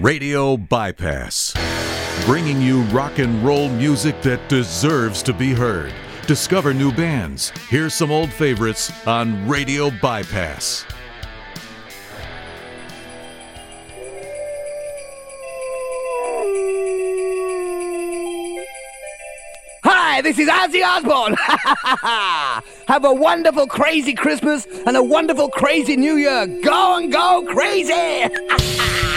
Radio Bypass, bringing you rock and roll music that deserves to be heard. Discover new bands. Hear some old favorites on Radio Bypass. Hi, this is Ozzy Osbourne. Have a wonderful, crazy Christmas and a wonderful, crazy New Year. Go and go crazy!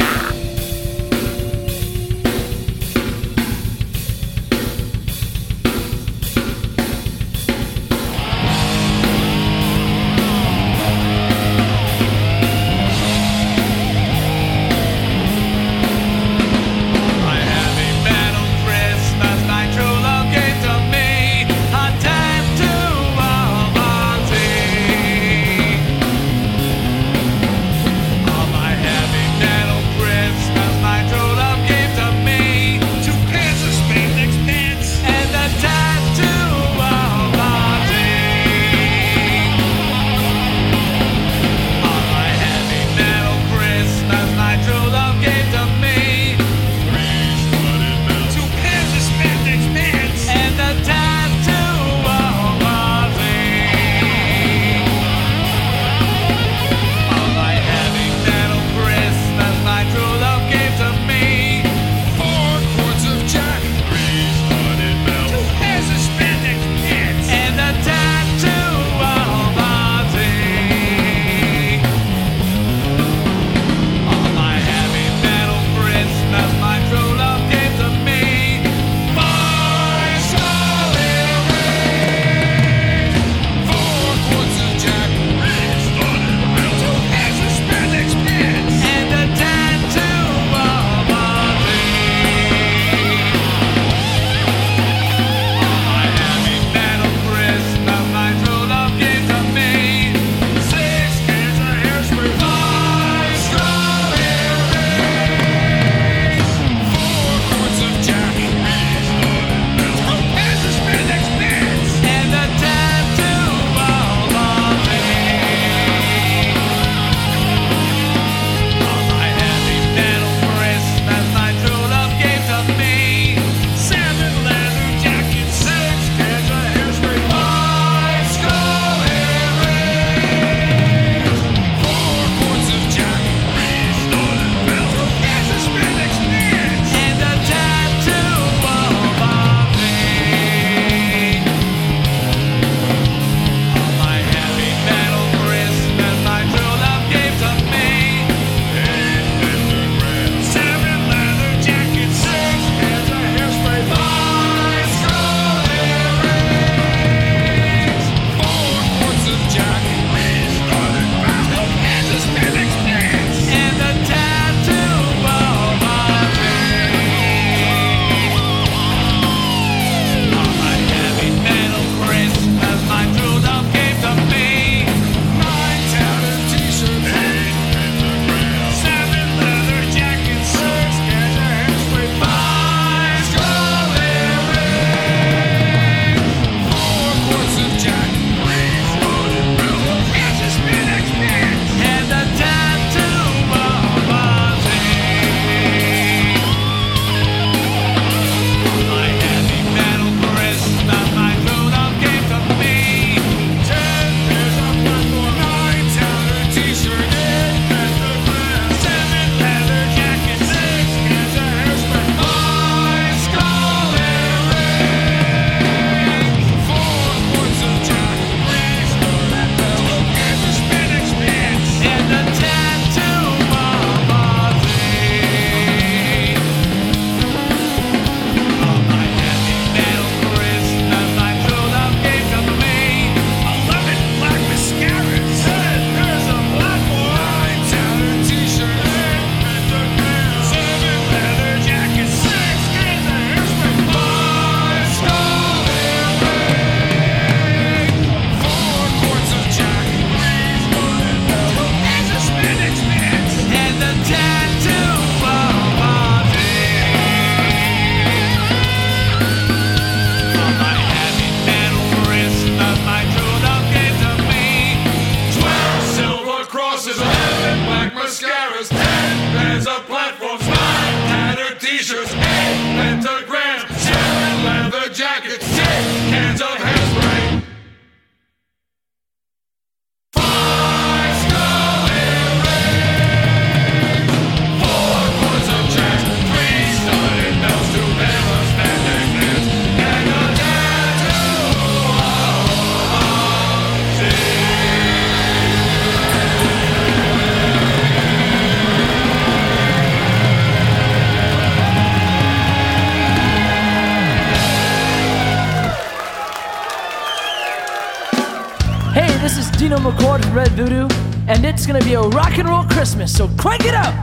Voodoo, and it's gonna be a rock and roll Christmas, so crank it up!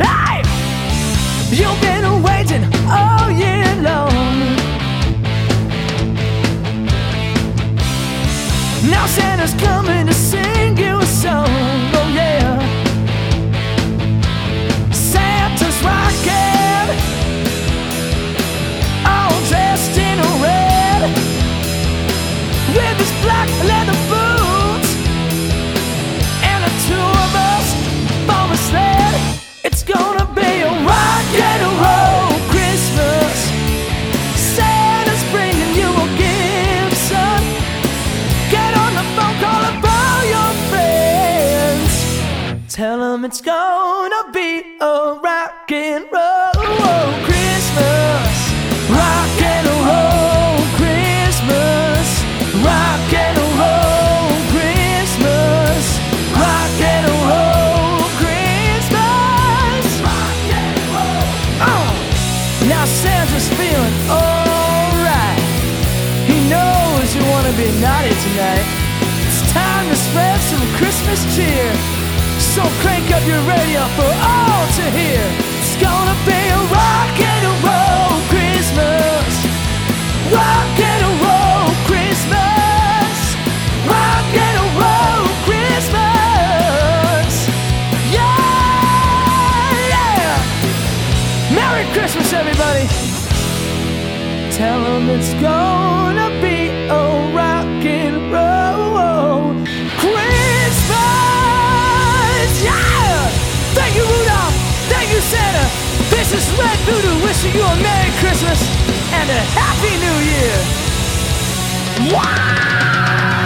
Hey! You've been waiting all radio for all to hear. It's gonna be a rock and a roll Christmas. Rock and a roll Christmas. Rock and a roll Christmas. Yeah, yeah. Merry Christmas, everybody. Tell them it's gonna This is Red Voodoo wishing you a Merry Christmas and a Happy New Year. Wow!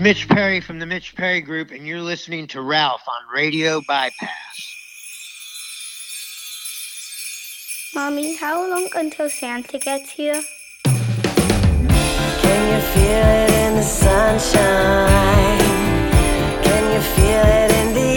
Mitch Perry from the Mitch Perry Group, and you're listening to Ralph on Radio Bypass. Mommy, how long until Santa gets here? Can you feel it in the sunshine? Can you feel it in the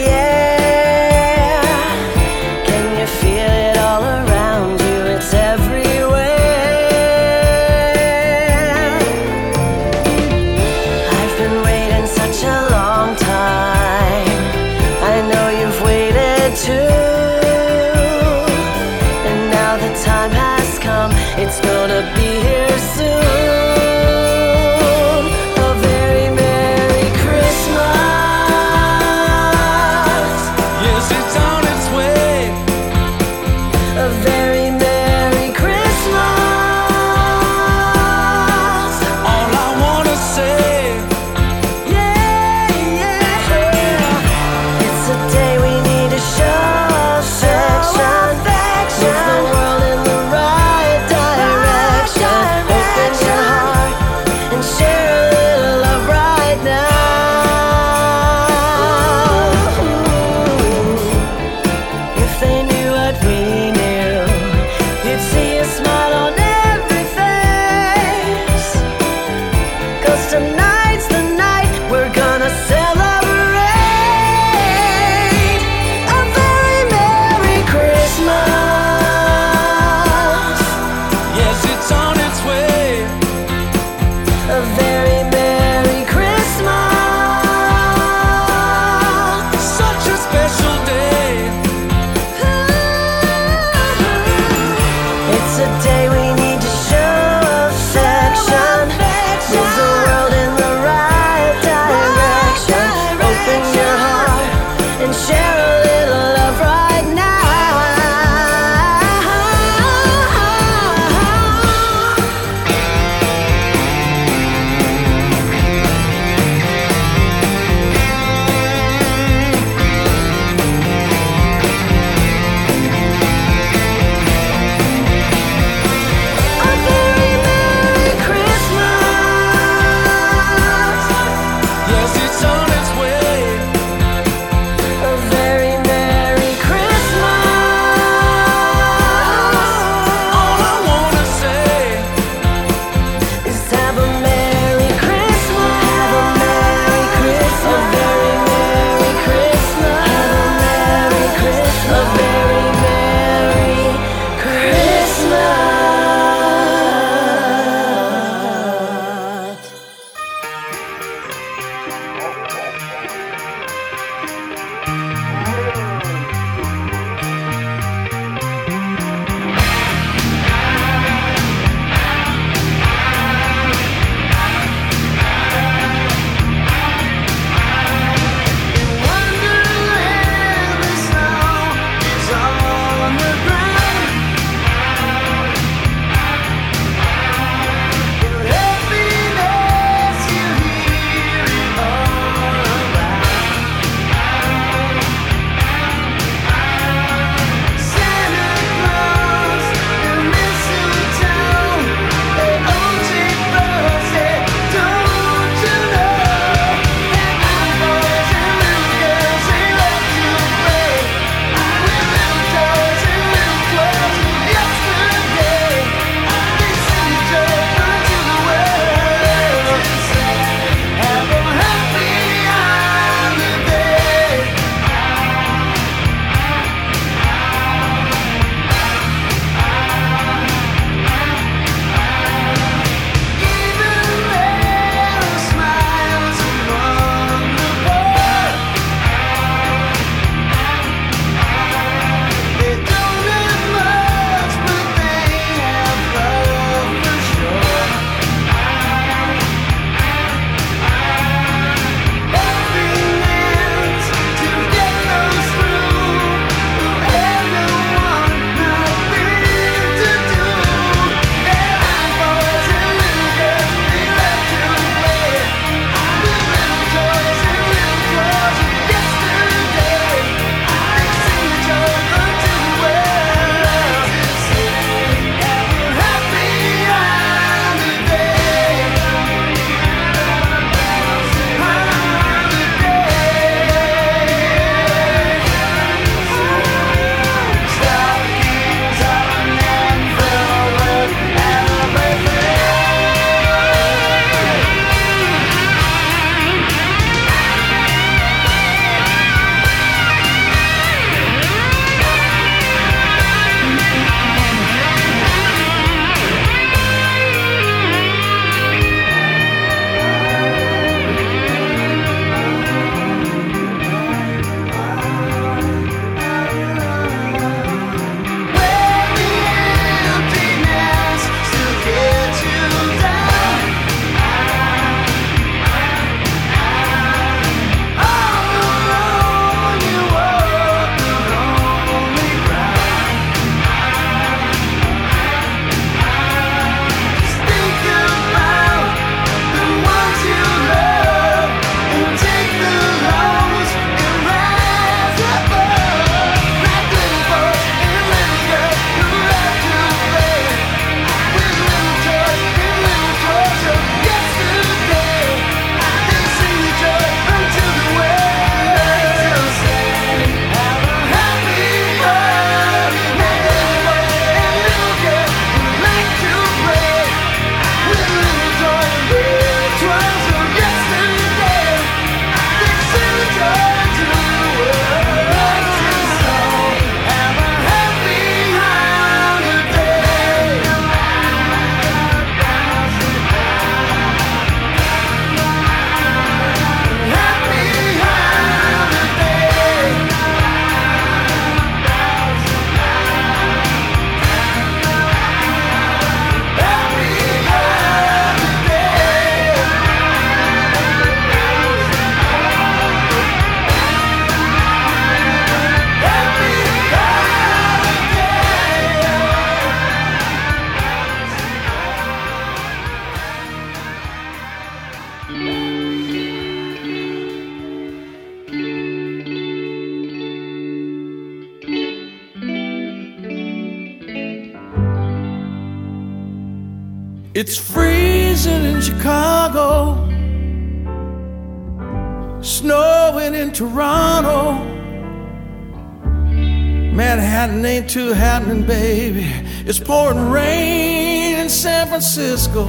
Manhattan ain't too happening, baby. It's pouring rain in San Francisco.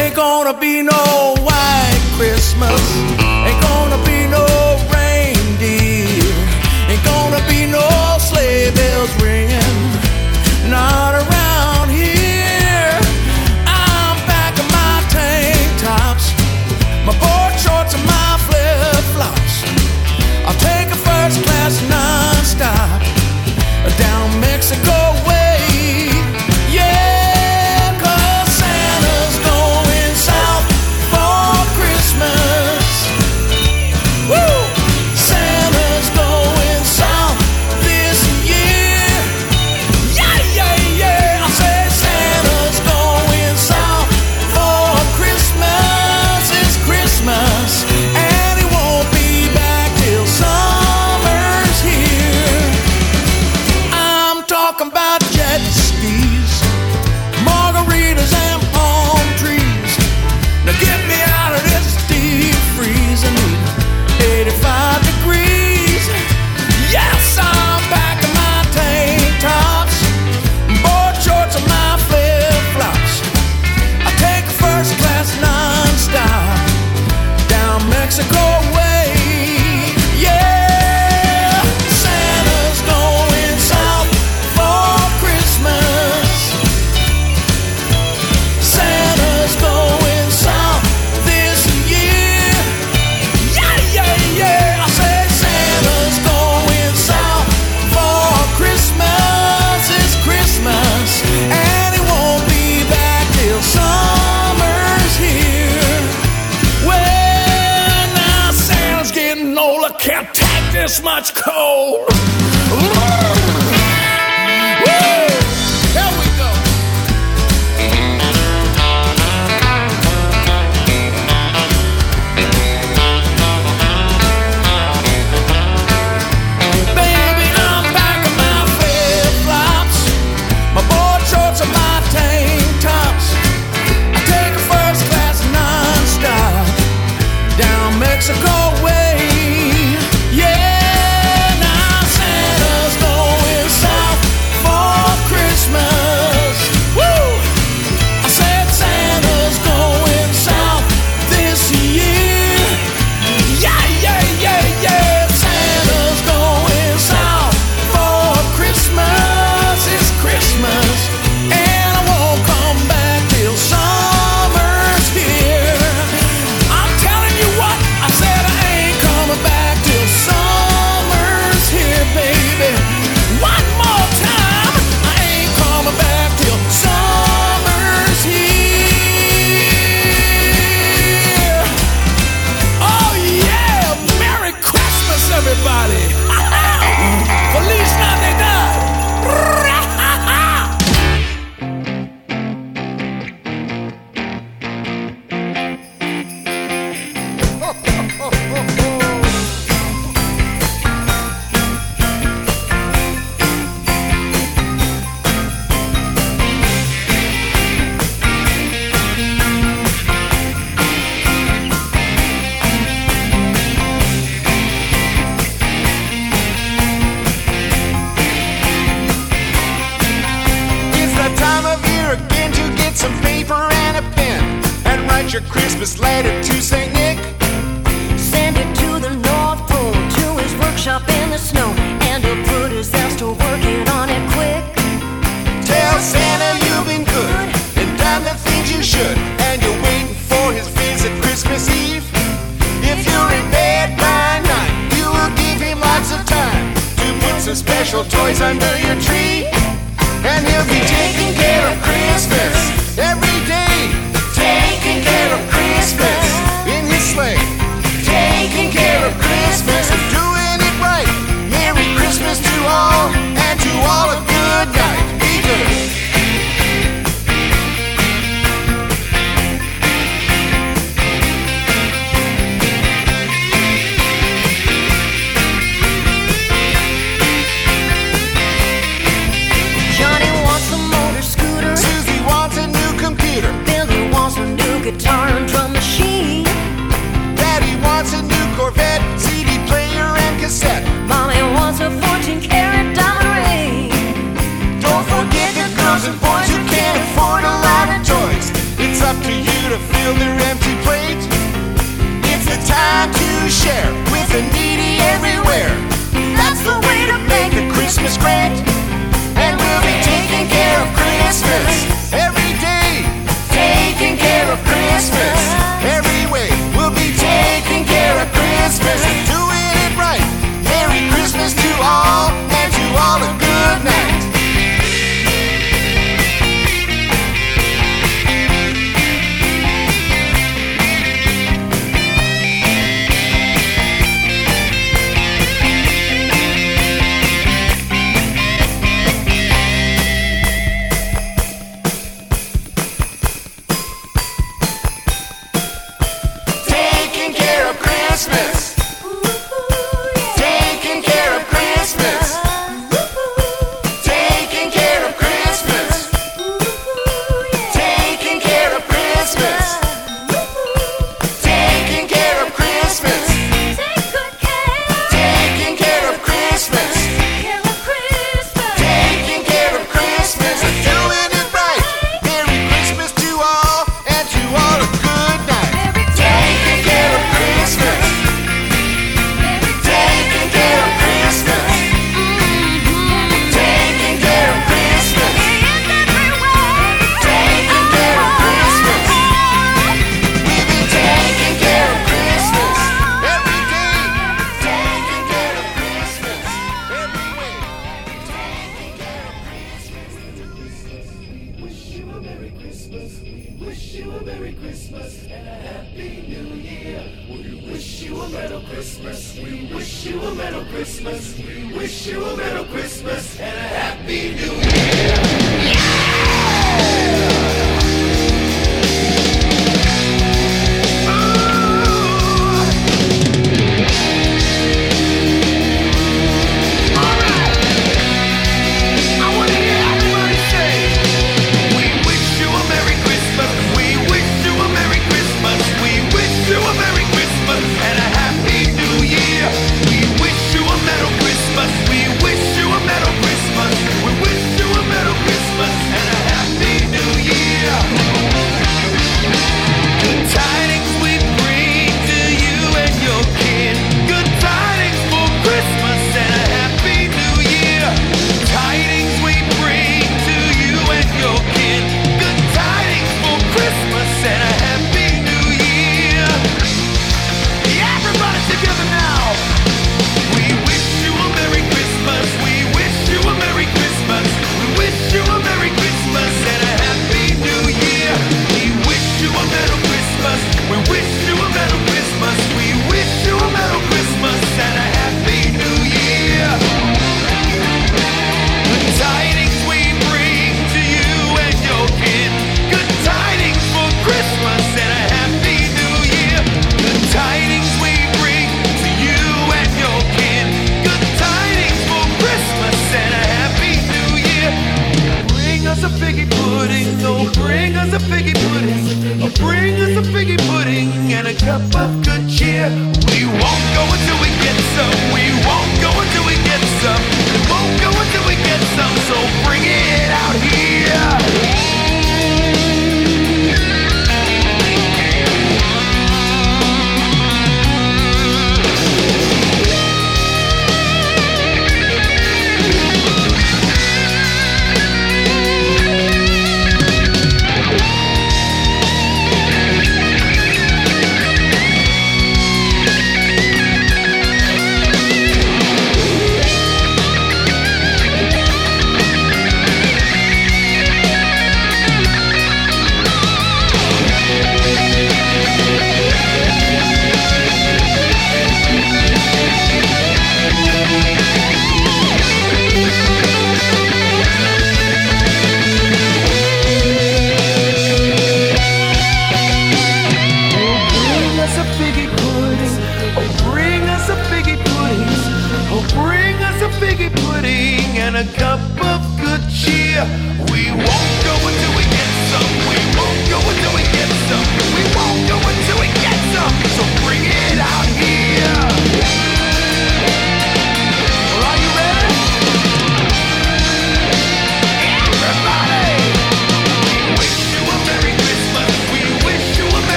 Ain't gonna be no white Christmas. Ain't gonna be no reindeer. Ain't gonna be no sleigh bells ringing. Not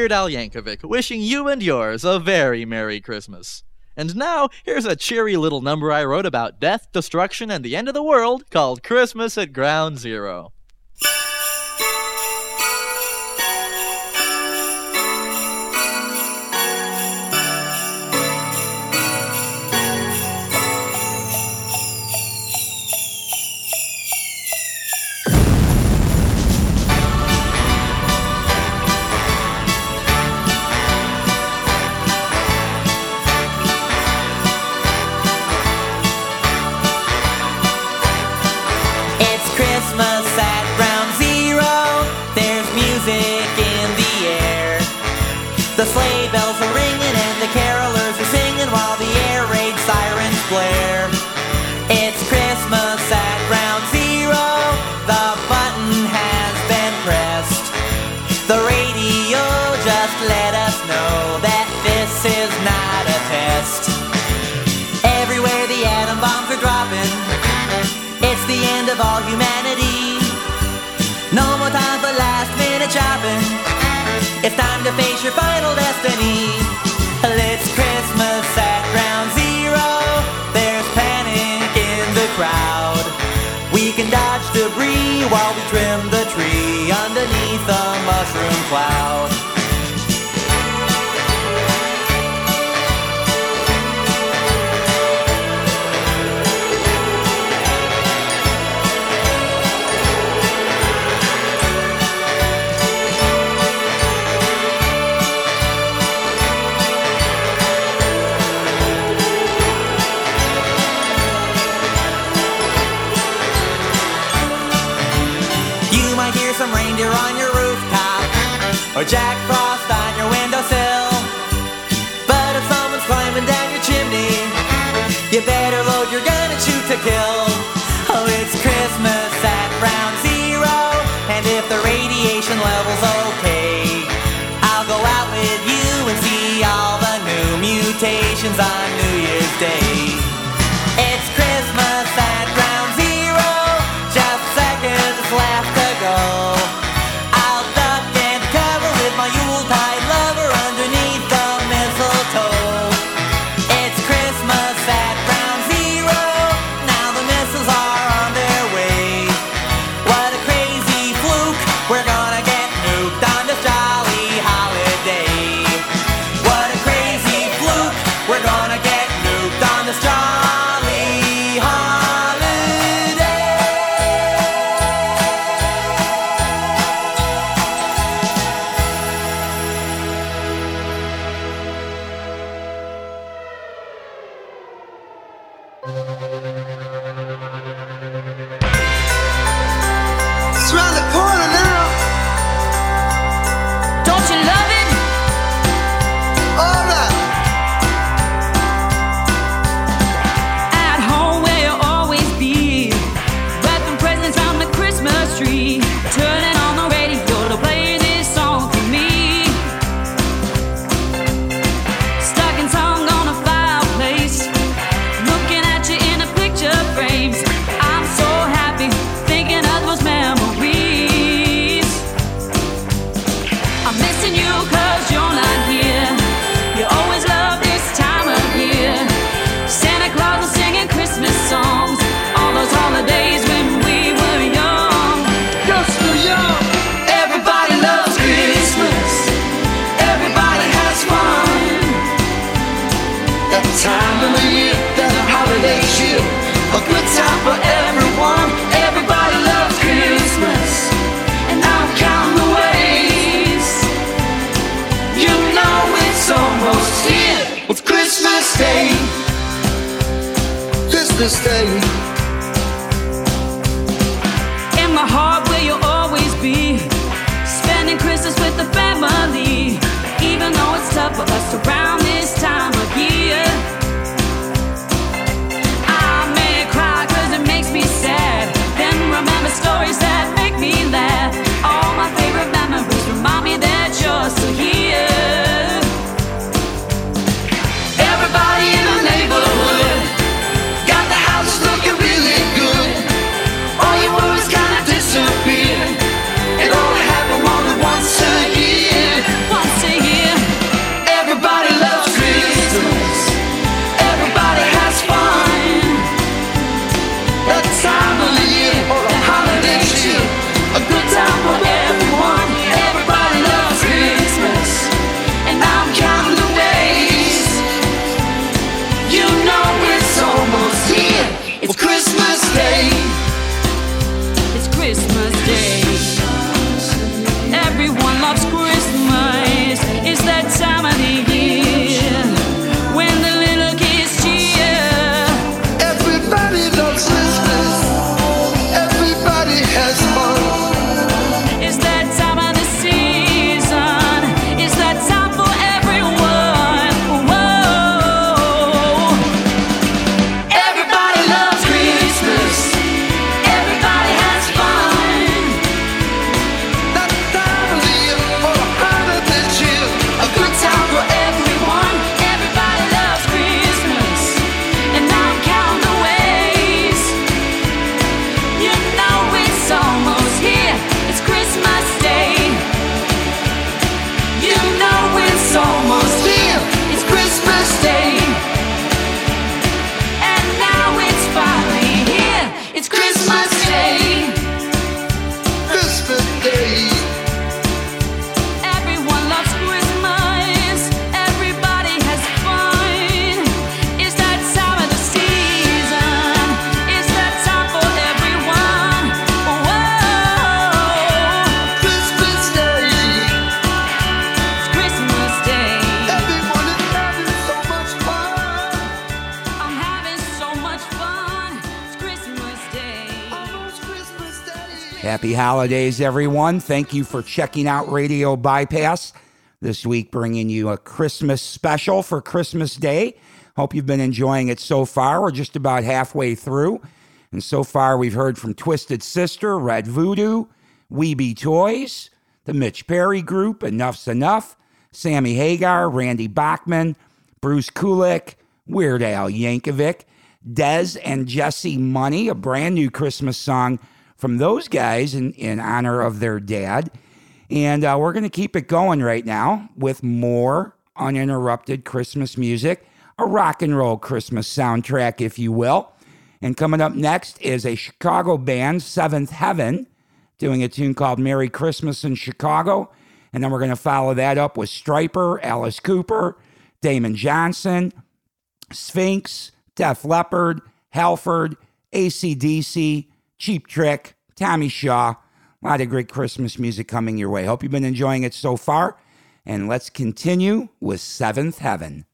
Weird Al Yankovic, wishing you and yours a very Merry Christmas. And now, here's a cheery little number I wrote about death, destruction, and the end of the world called Christmas at Ground Zero. while we trim the tree underneath the mushroom cloud. some reindeer on your rooftop or Jack Frost on your windowsill. But if someone's climbing down your chimney, you better load your gun and shoot to kill. Oh, it's Christmas at Ground Zero, and if the radiation level's okay, I'll go out with you and see all the new mutations on New Year's Day. Holidays, everyone. Thank you for checking out Radio Bypass. This week, bringing you a Christmas special for Christmas Day. Hope you've been enjoying it so far. We're just about halfway through. And so far, we've heard from Twisted Sister, Red Voodoo, Weeby Toys, the Mitch Perry Group, Enough's Enough, Sammy Hagar, Randy Bachman, Bruce Kulick, Weird Al Yankovic, Dez and Jesse Money, a brand new Christmas song from those guys in, in honor of their dad. And uh, we're going to keep it going right now with more uninterrupted Christmas music, a rock and roll Christmas soundtrack, if you will. And coming up next is a Chicago band, Seventh Heaven, doing a tune called Merry Christmas in Chicago. And then we're going to follow that up with Stryper, Alice Cooper, Damon Johnson, Sphinx, Def Leppard, Halford, ACDC, Cheap Trick, Tommy Shaw. A lot of great Christmas music coming your way. Hope you've been enjoying it so far. And let's continue with Seventh Heaven.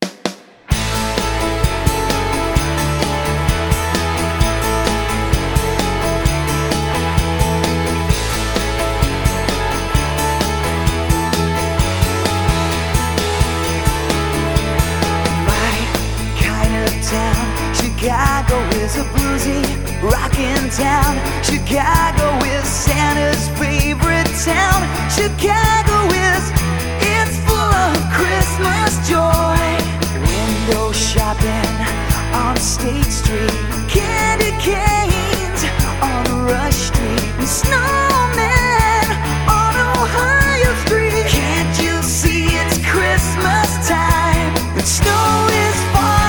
Chicago is a bluesy, rockin' town. Chicago is Santa's favorite town. Chicago is, it's full of Christmas joy. Window shopping on State Street. Candy canes on Rush Street. And snowmen on Ohio Street. Can't you see it's Christmas time? And snow is falling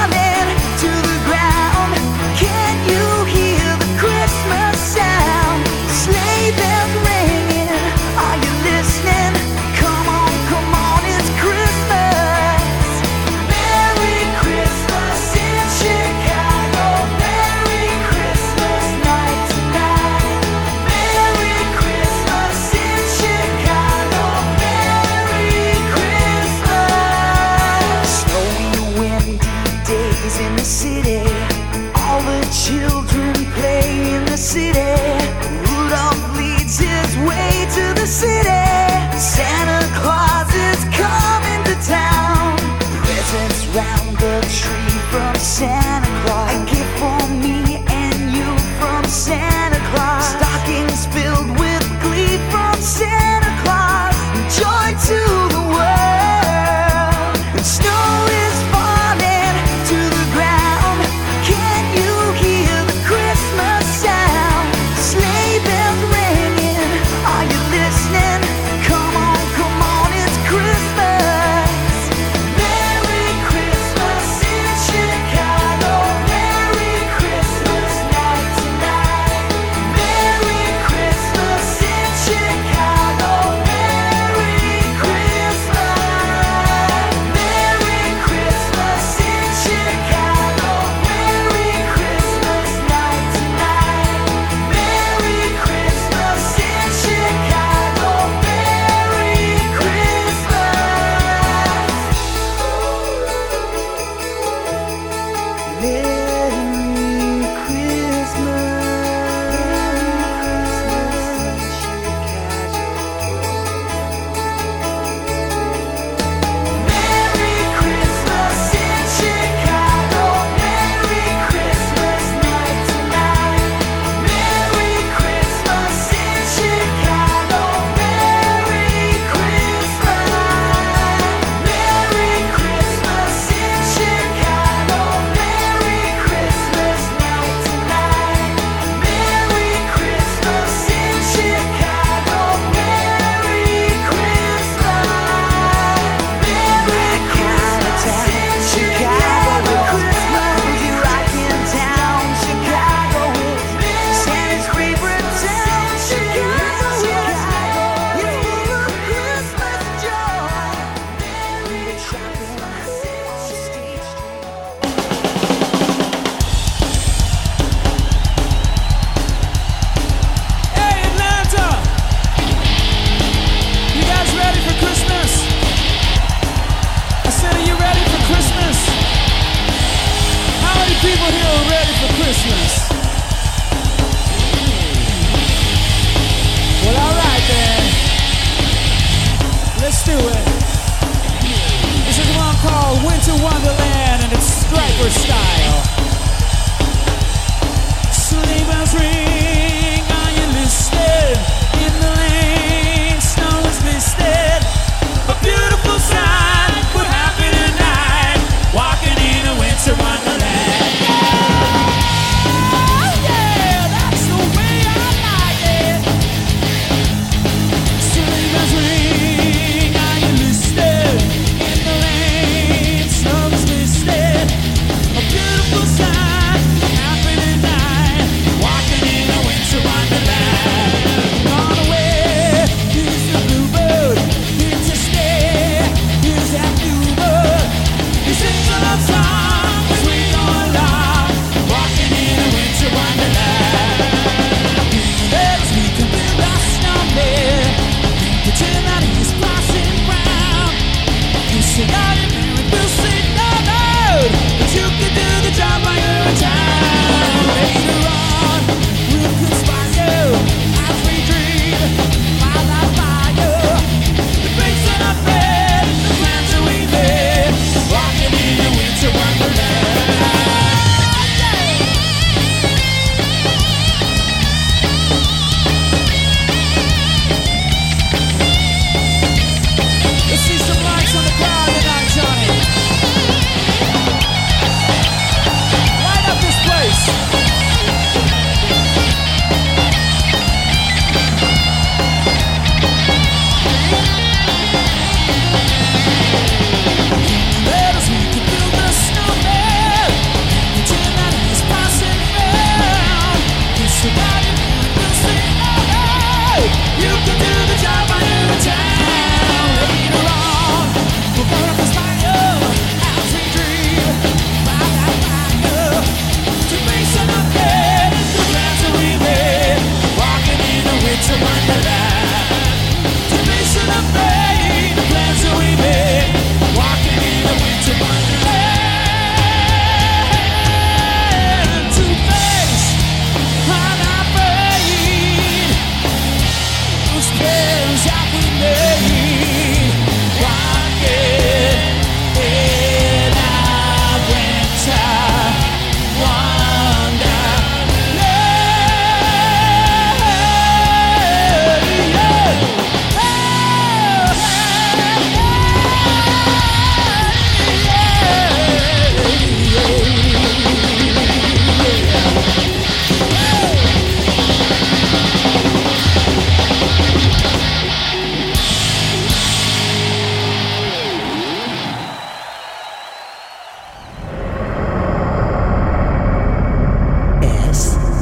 from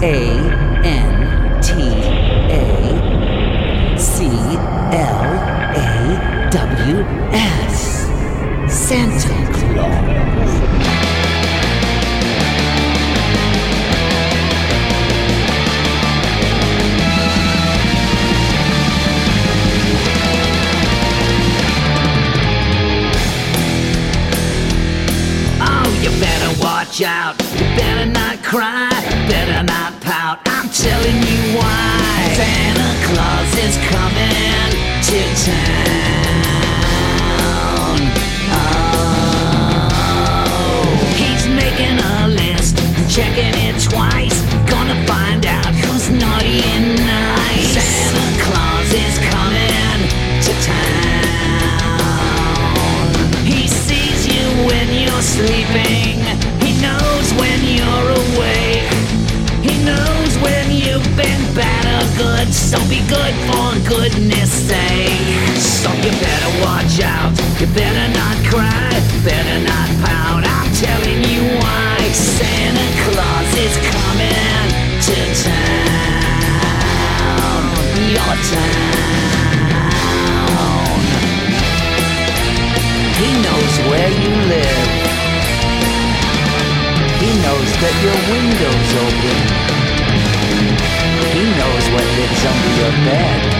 A N T A C L A W S. Santa Claus. Oh, You better watch out. You better not cry telling you why Santa Claus is coming to town. Oh, he's making a list, checking it twice. Gonna find out who's naughty and nice. Santa Claus is coming to town. He sees you when you're sleeping. good, so be good for goodness sake. So you better watch out, you better not cry, better not pout. I'm telling you why Santa Claus is coming to town, your town. He knows where you live. He knows that your window's open. He knows what lives under your bed.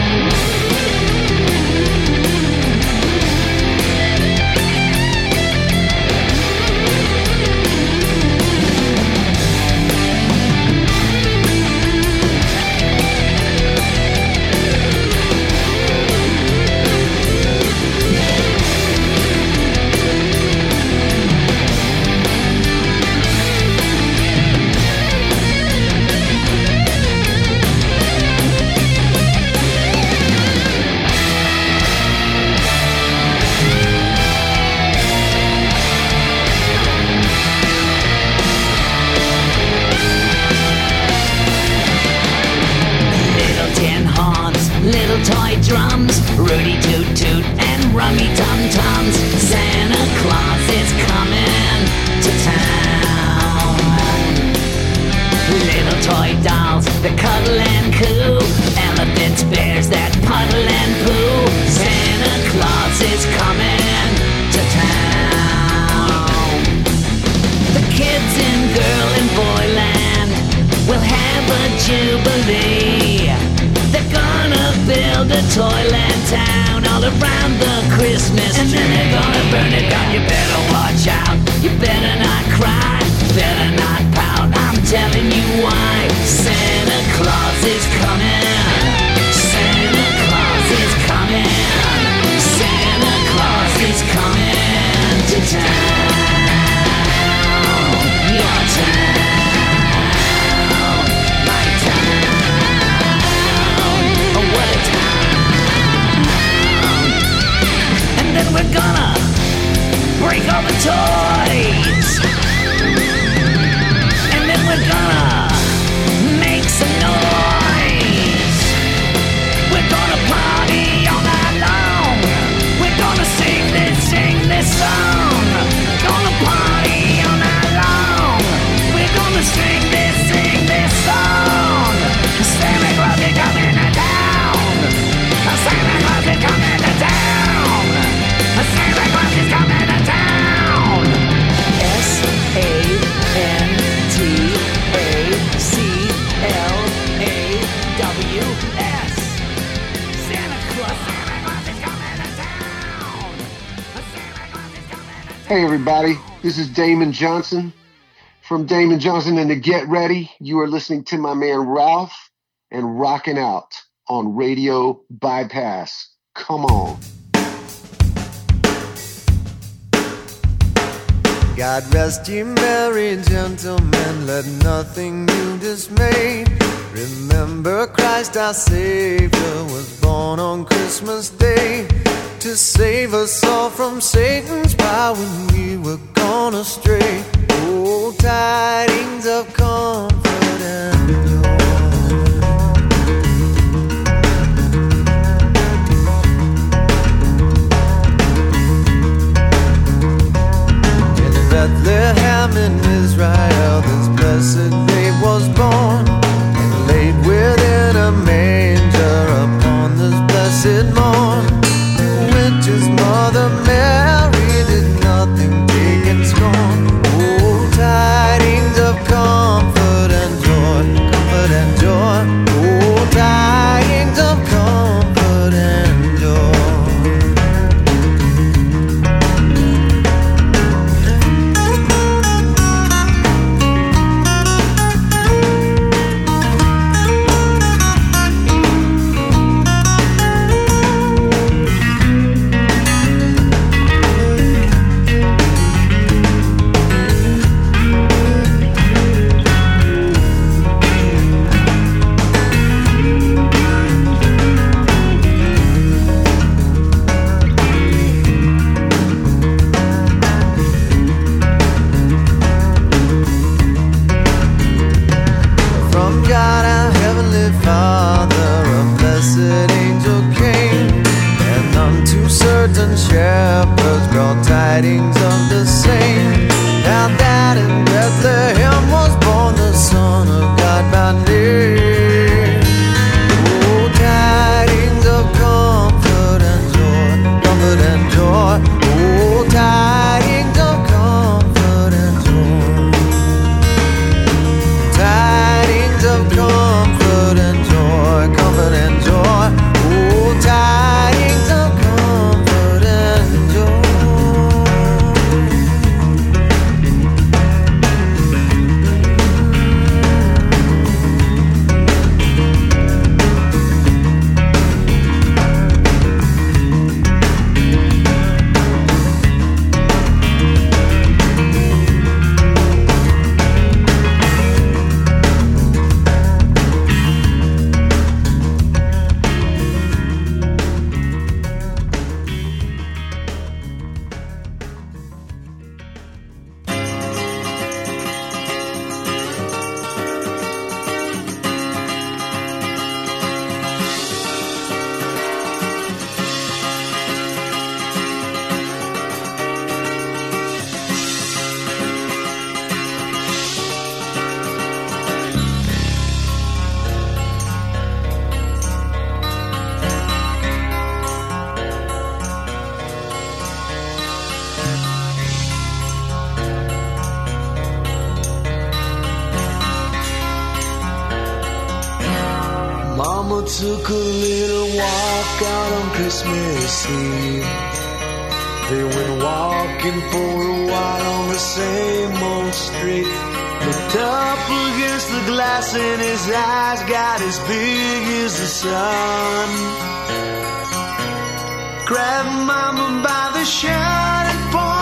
This is Damon Johnson. From Damon Johnson and the Get Ready, you are listening to my man Ralph and rocking out on Radio Bypass. Come on. God rest ye merry gentlemen, let nothing you dismay. Remember Christ our Savior was born on Christmas Day to save us all from Satan's power when we were gone astray. Oh, tidings of comfort and joy. In Bethlehem in Israel, this blessed babe was born and laid within a manger upon this blessed morning. voltar. Looked up against the glass and his eyes got as big as the sun. Grabbed mama by the shining point.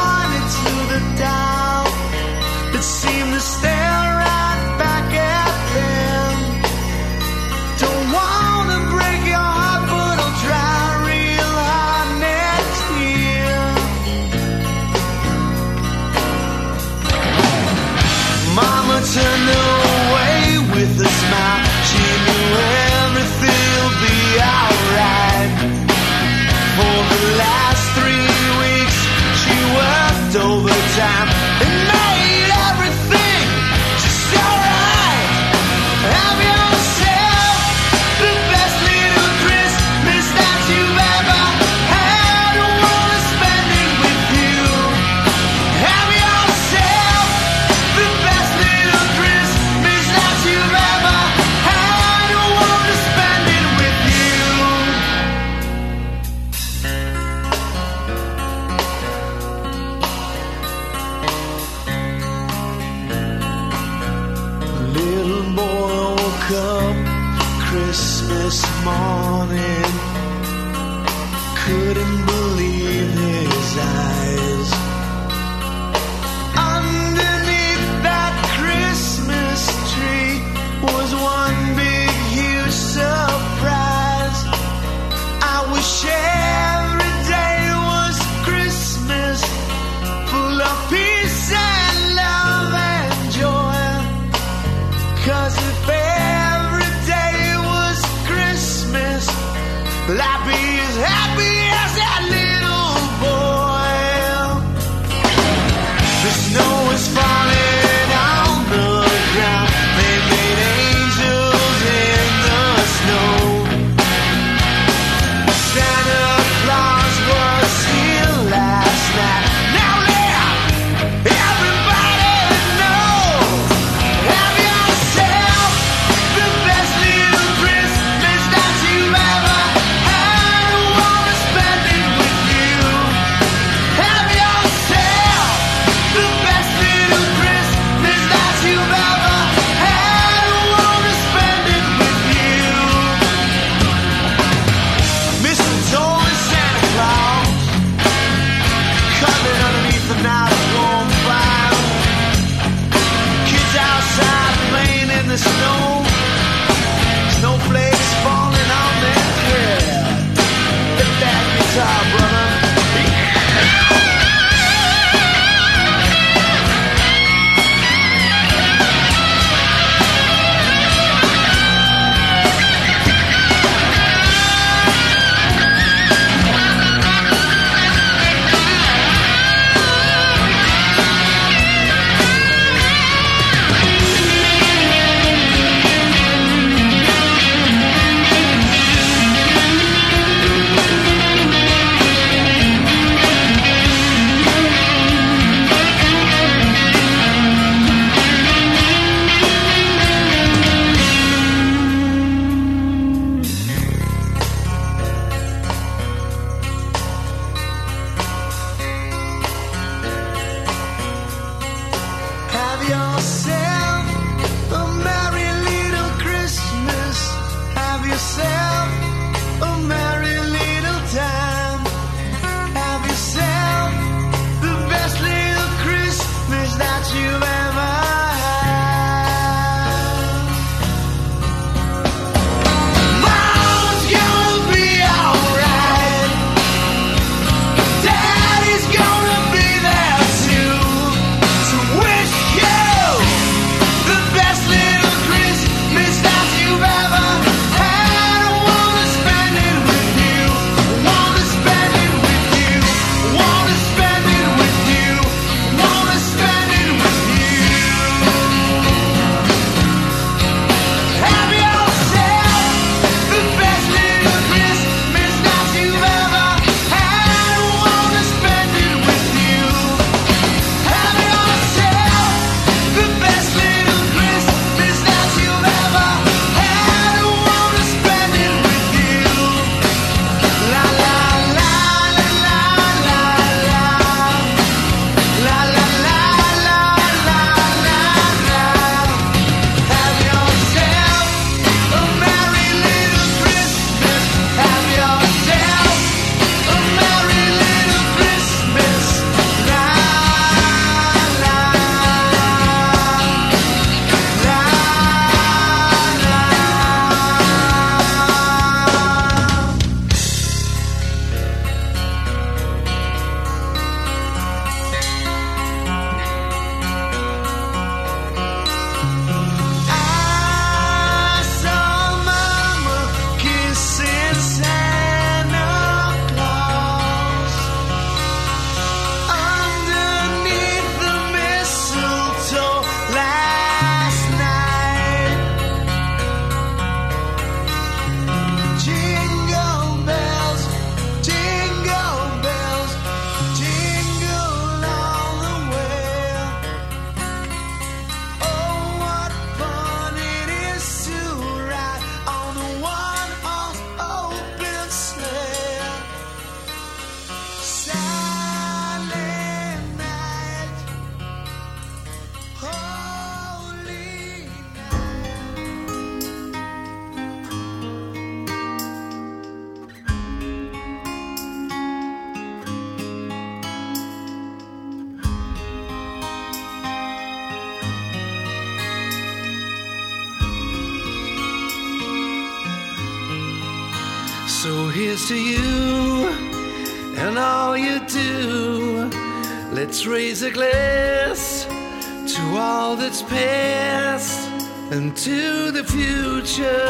To the future.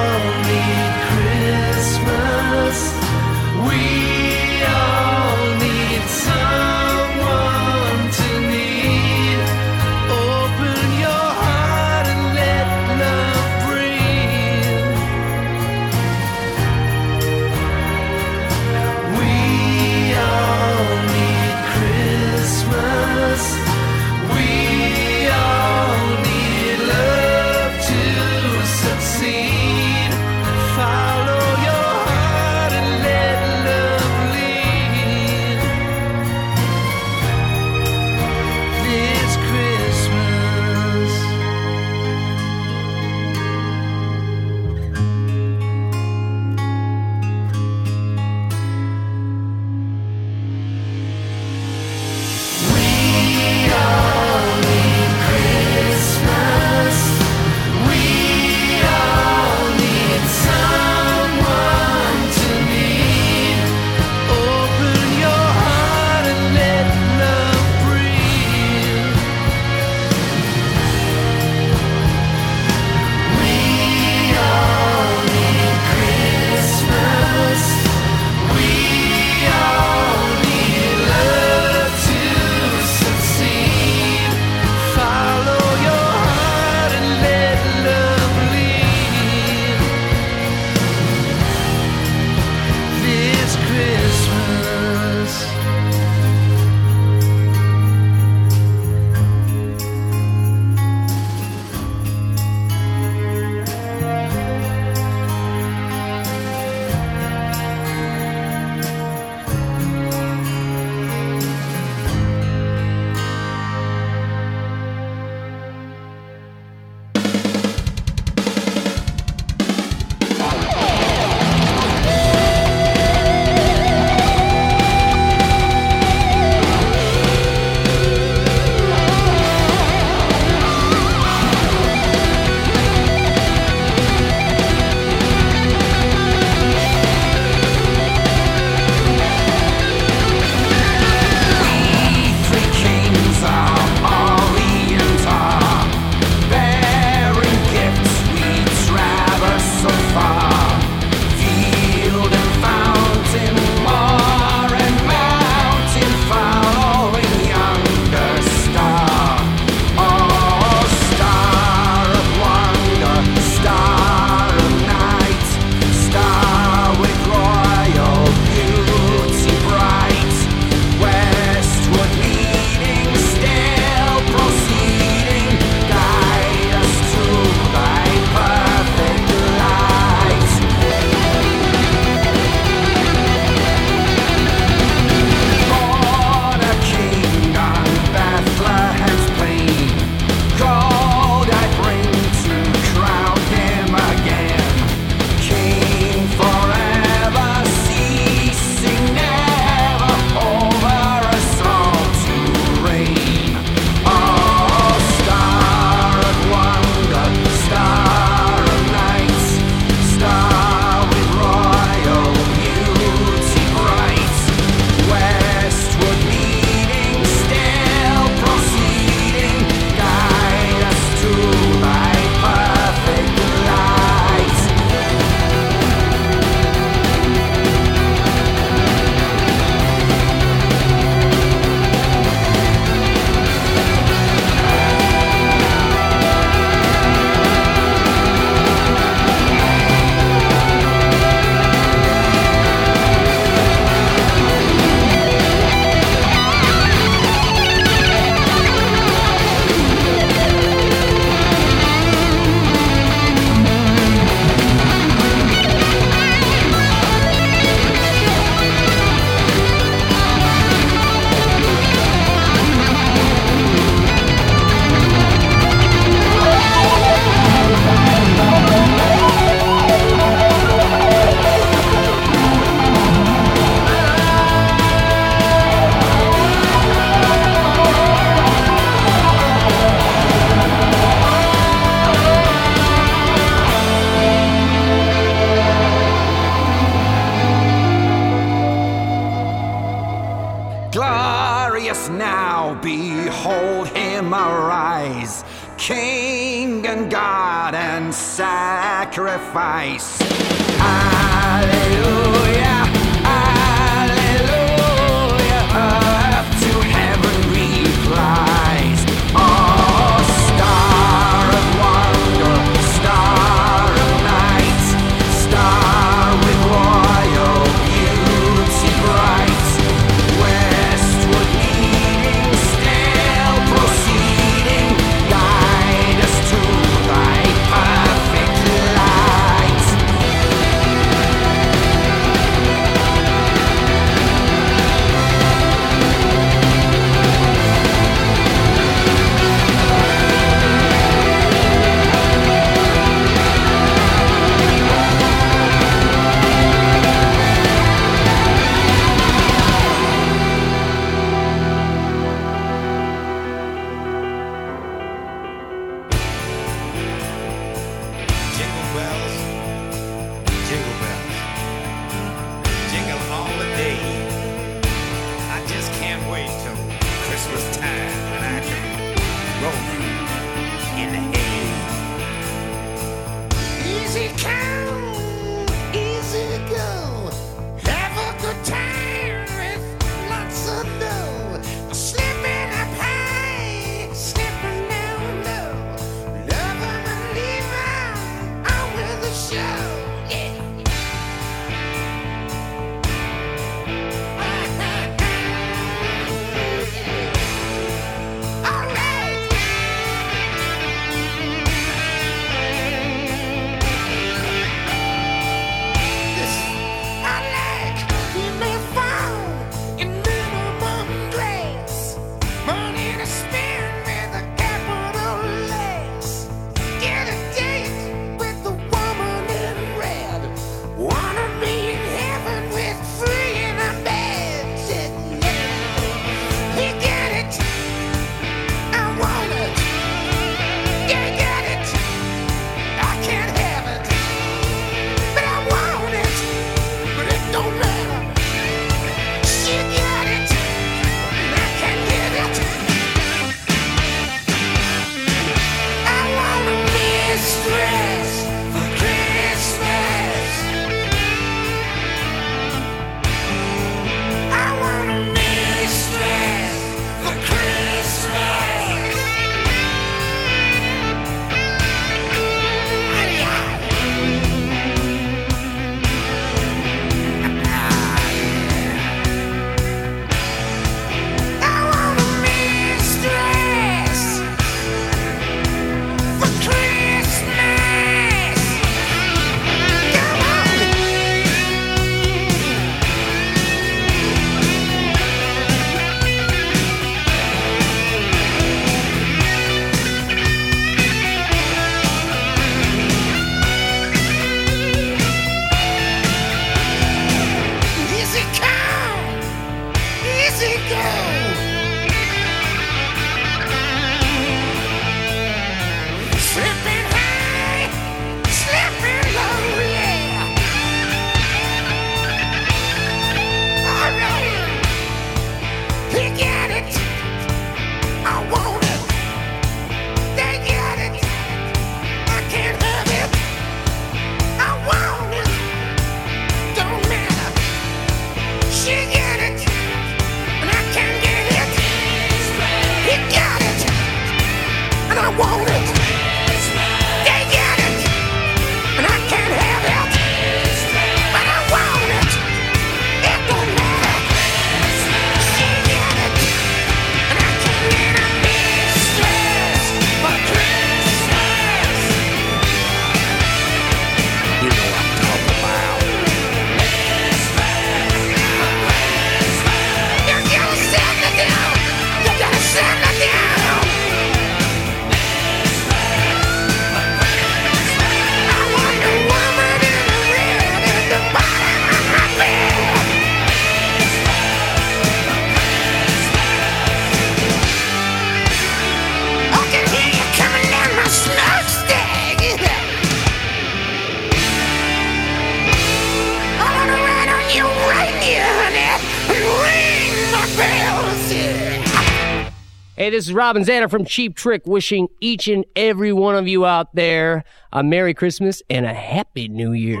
Hey, this is Robin Zander from Cheap Trick, wishing each and every one of you out there a Merry Christmas and a Happy New Year.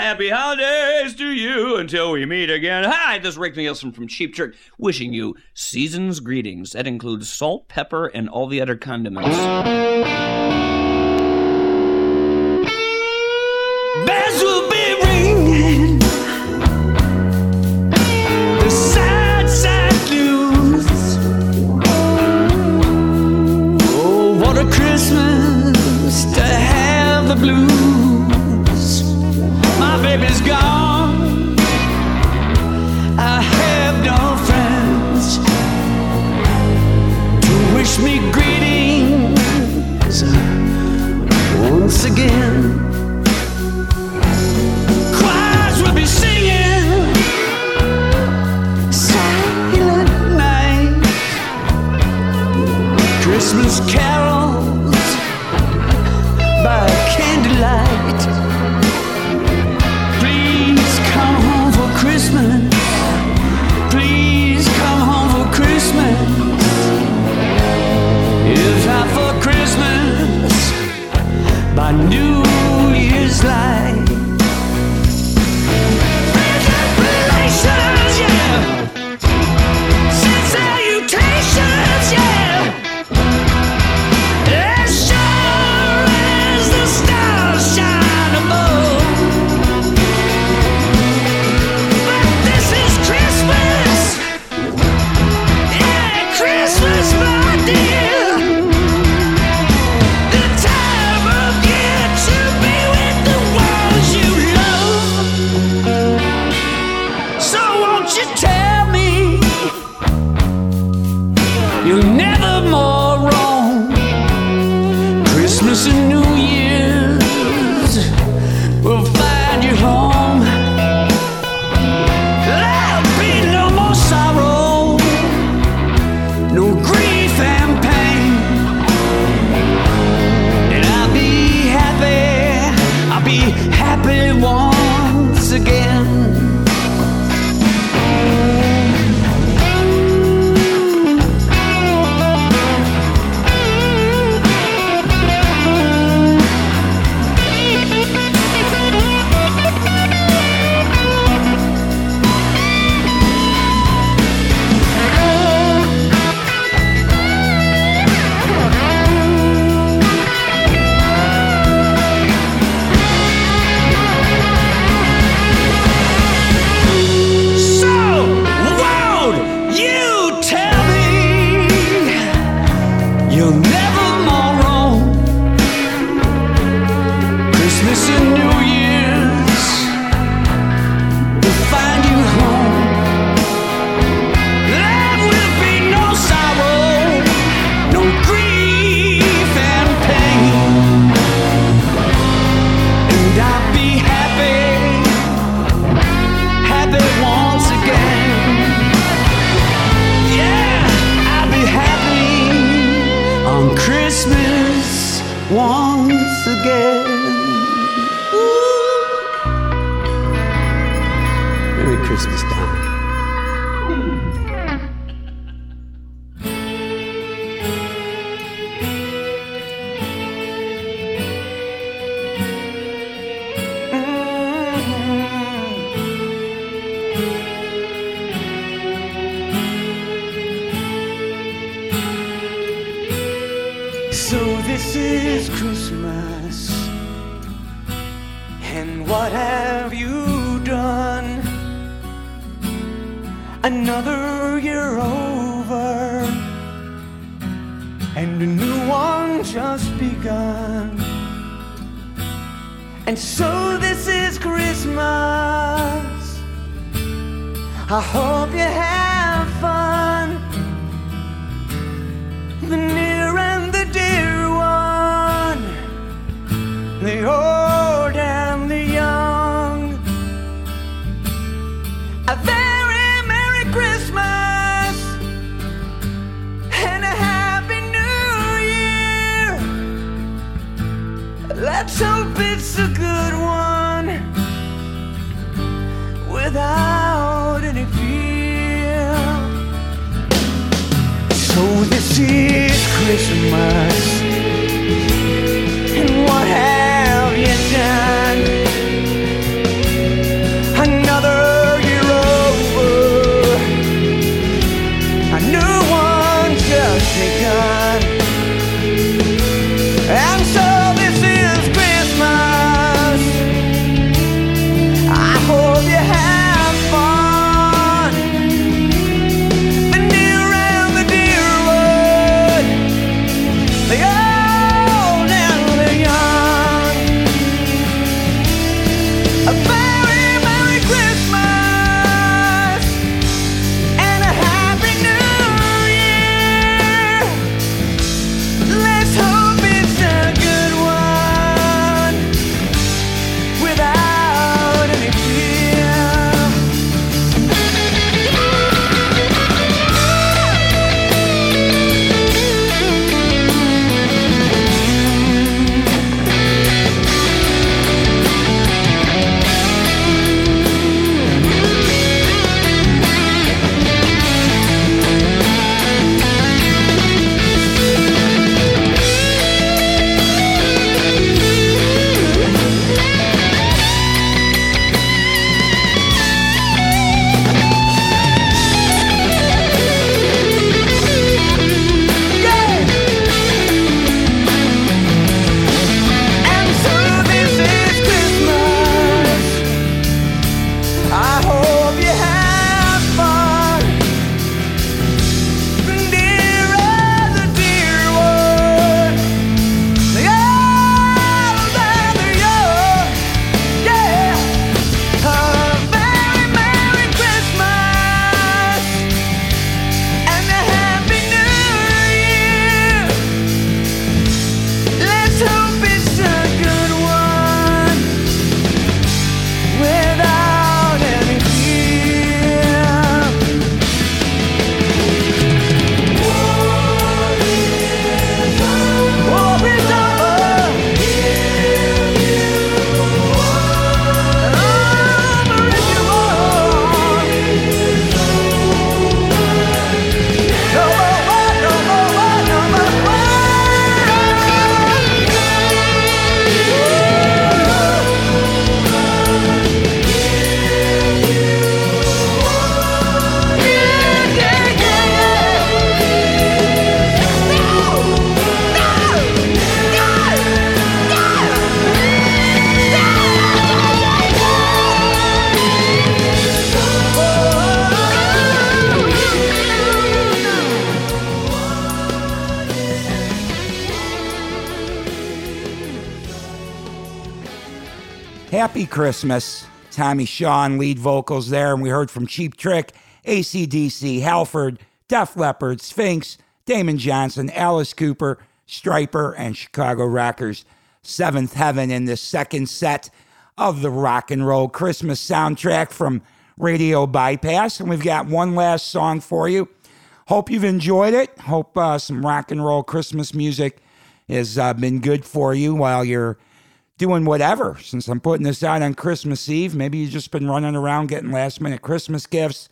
Happy holidays to you until we meet again. Hi, this is Rick Nielsen from Cheap Trick, wishing you season's greetings. That includes salt, pepper, and all the other condiments. Christmas in Christmas. Tommy Shaw, lead vocals there, and we heard from Cheap Trick, ACDC, Halford, Def Leppard, Sphinx, Damon Johnson, Alice Cooper, Stryper, and Chicago Rockers. Seventh Heaven in the second set of the rock and roll Christmas soundtrack from Radio Bypass. And we've got one last song for you. Hope you've enjoyed it. Hope uh, some rock and roll Christmas music has uh, been good for you while you're doing whatever. Since I'm putting this out on Christmas Eve, maybe you've just been running around getting last minute Christmas gifts.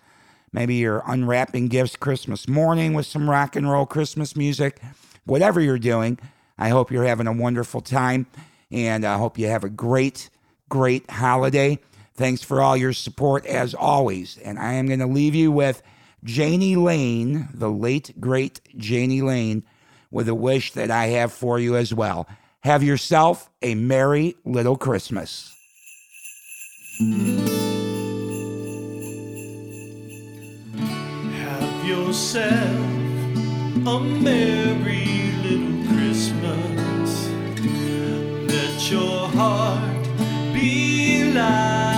Maybe you're unwrapping gifts Christmas morning with some rock and roll Christmas music. Whatever you're doing, I hope you're having a wonderful time and I hope you have a great, great holiday. Thanks for all your support as always. And I am going to leave you with Jani Lane, the late, great Jani Lane, with a wish that I have for you as well. Have yourself a merry little Christmas. Have yourself a merry little Christmas. Let your heart be light.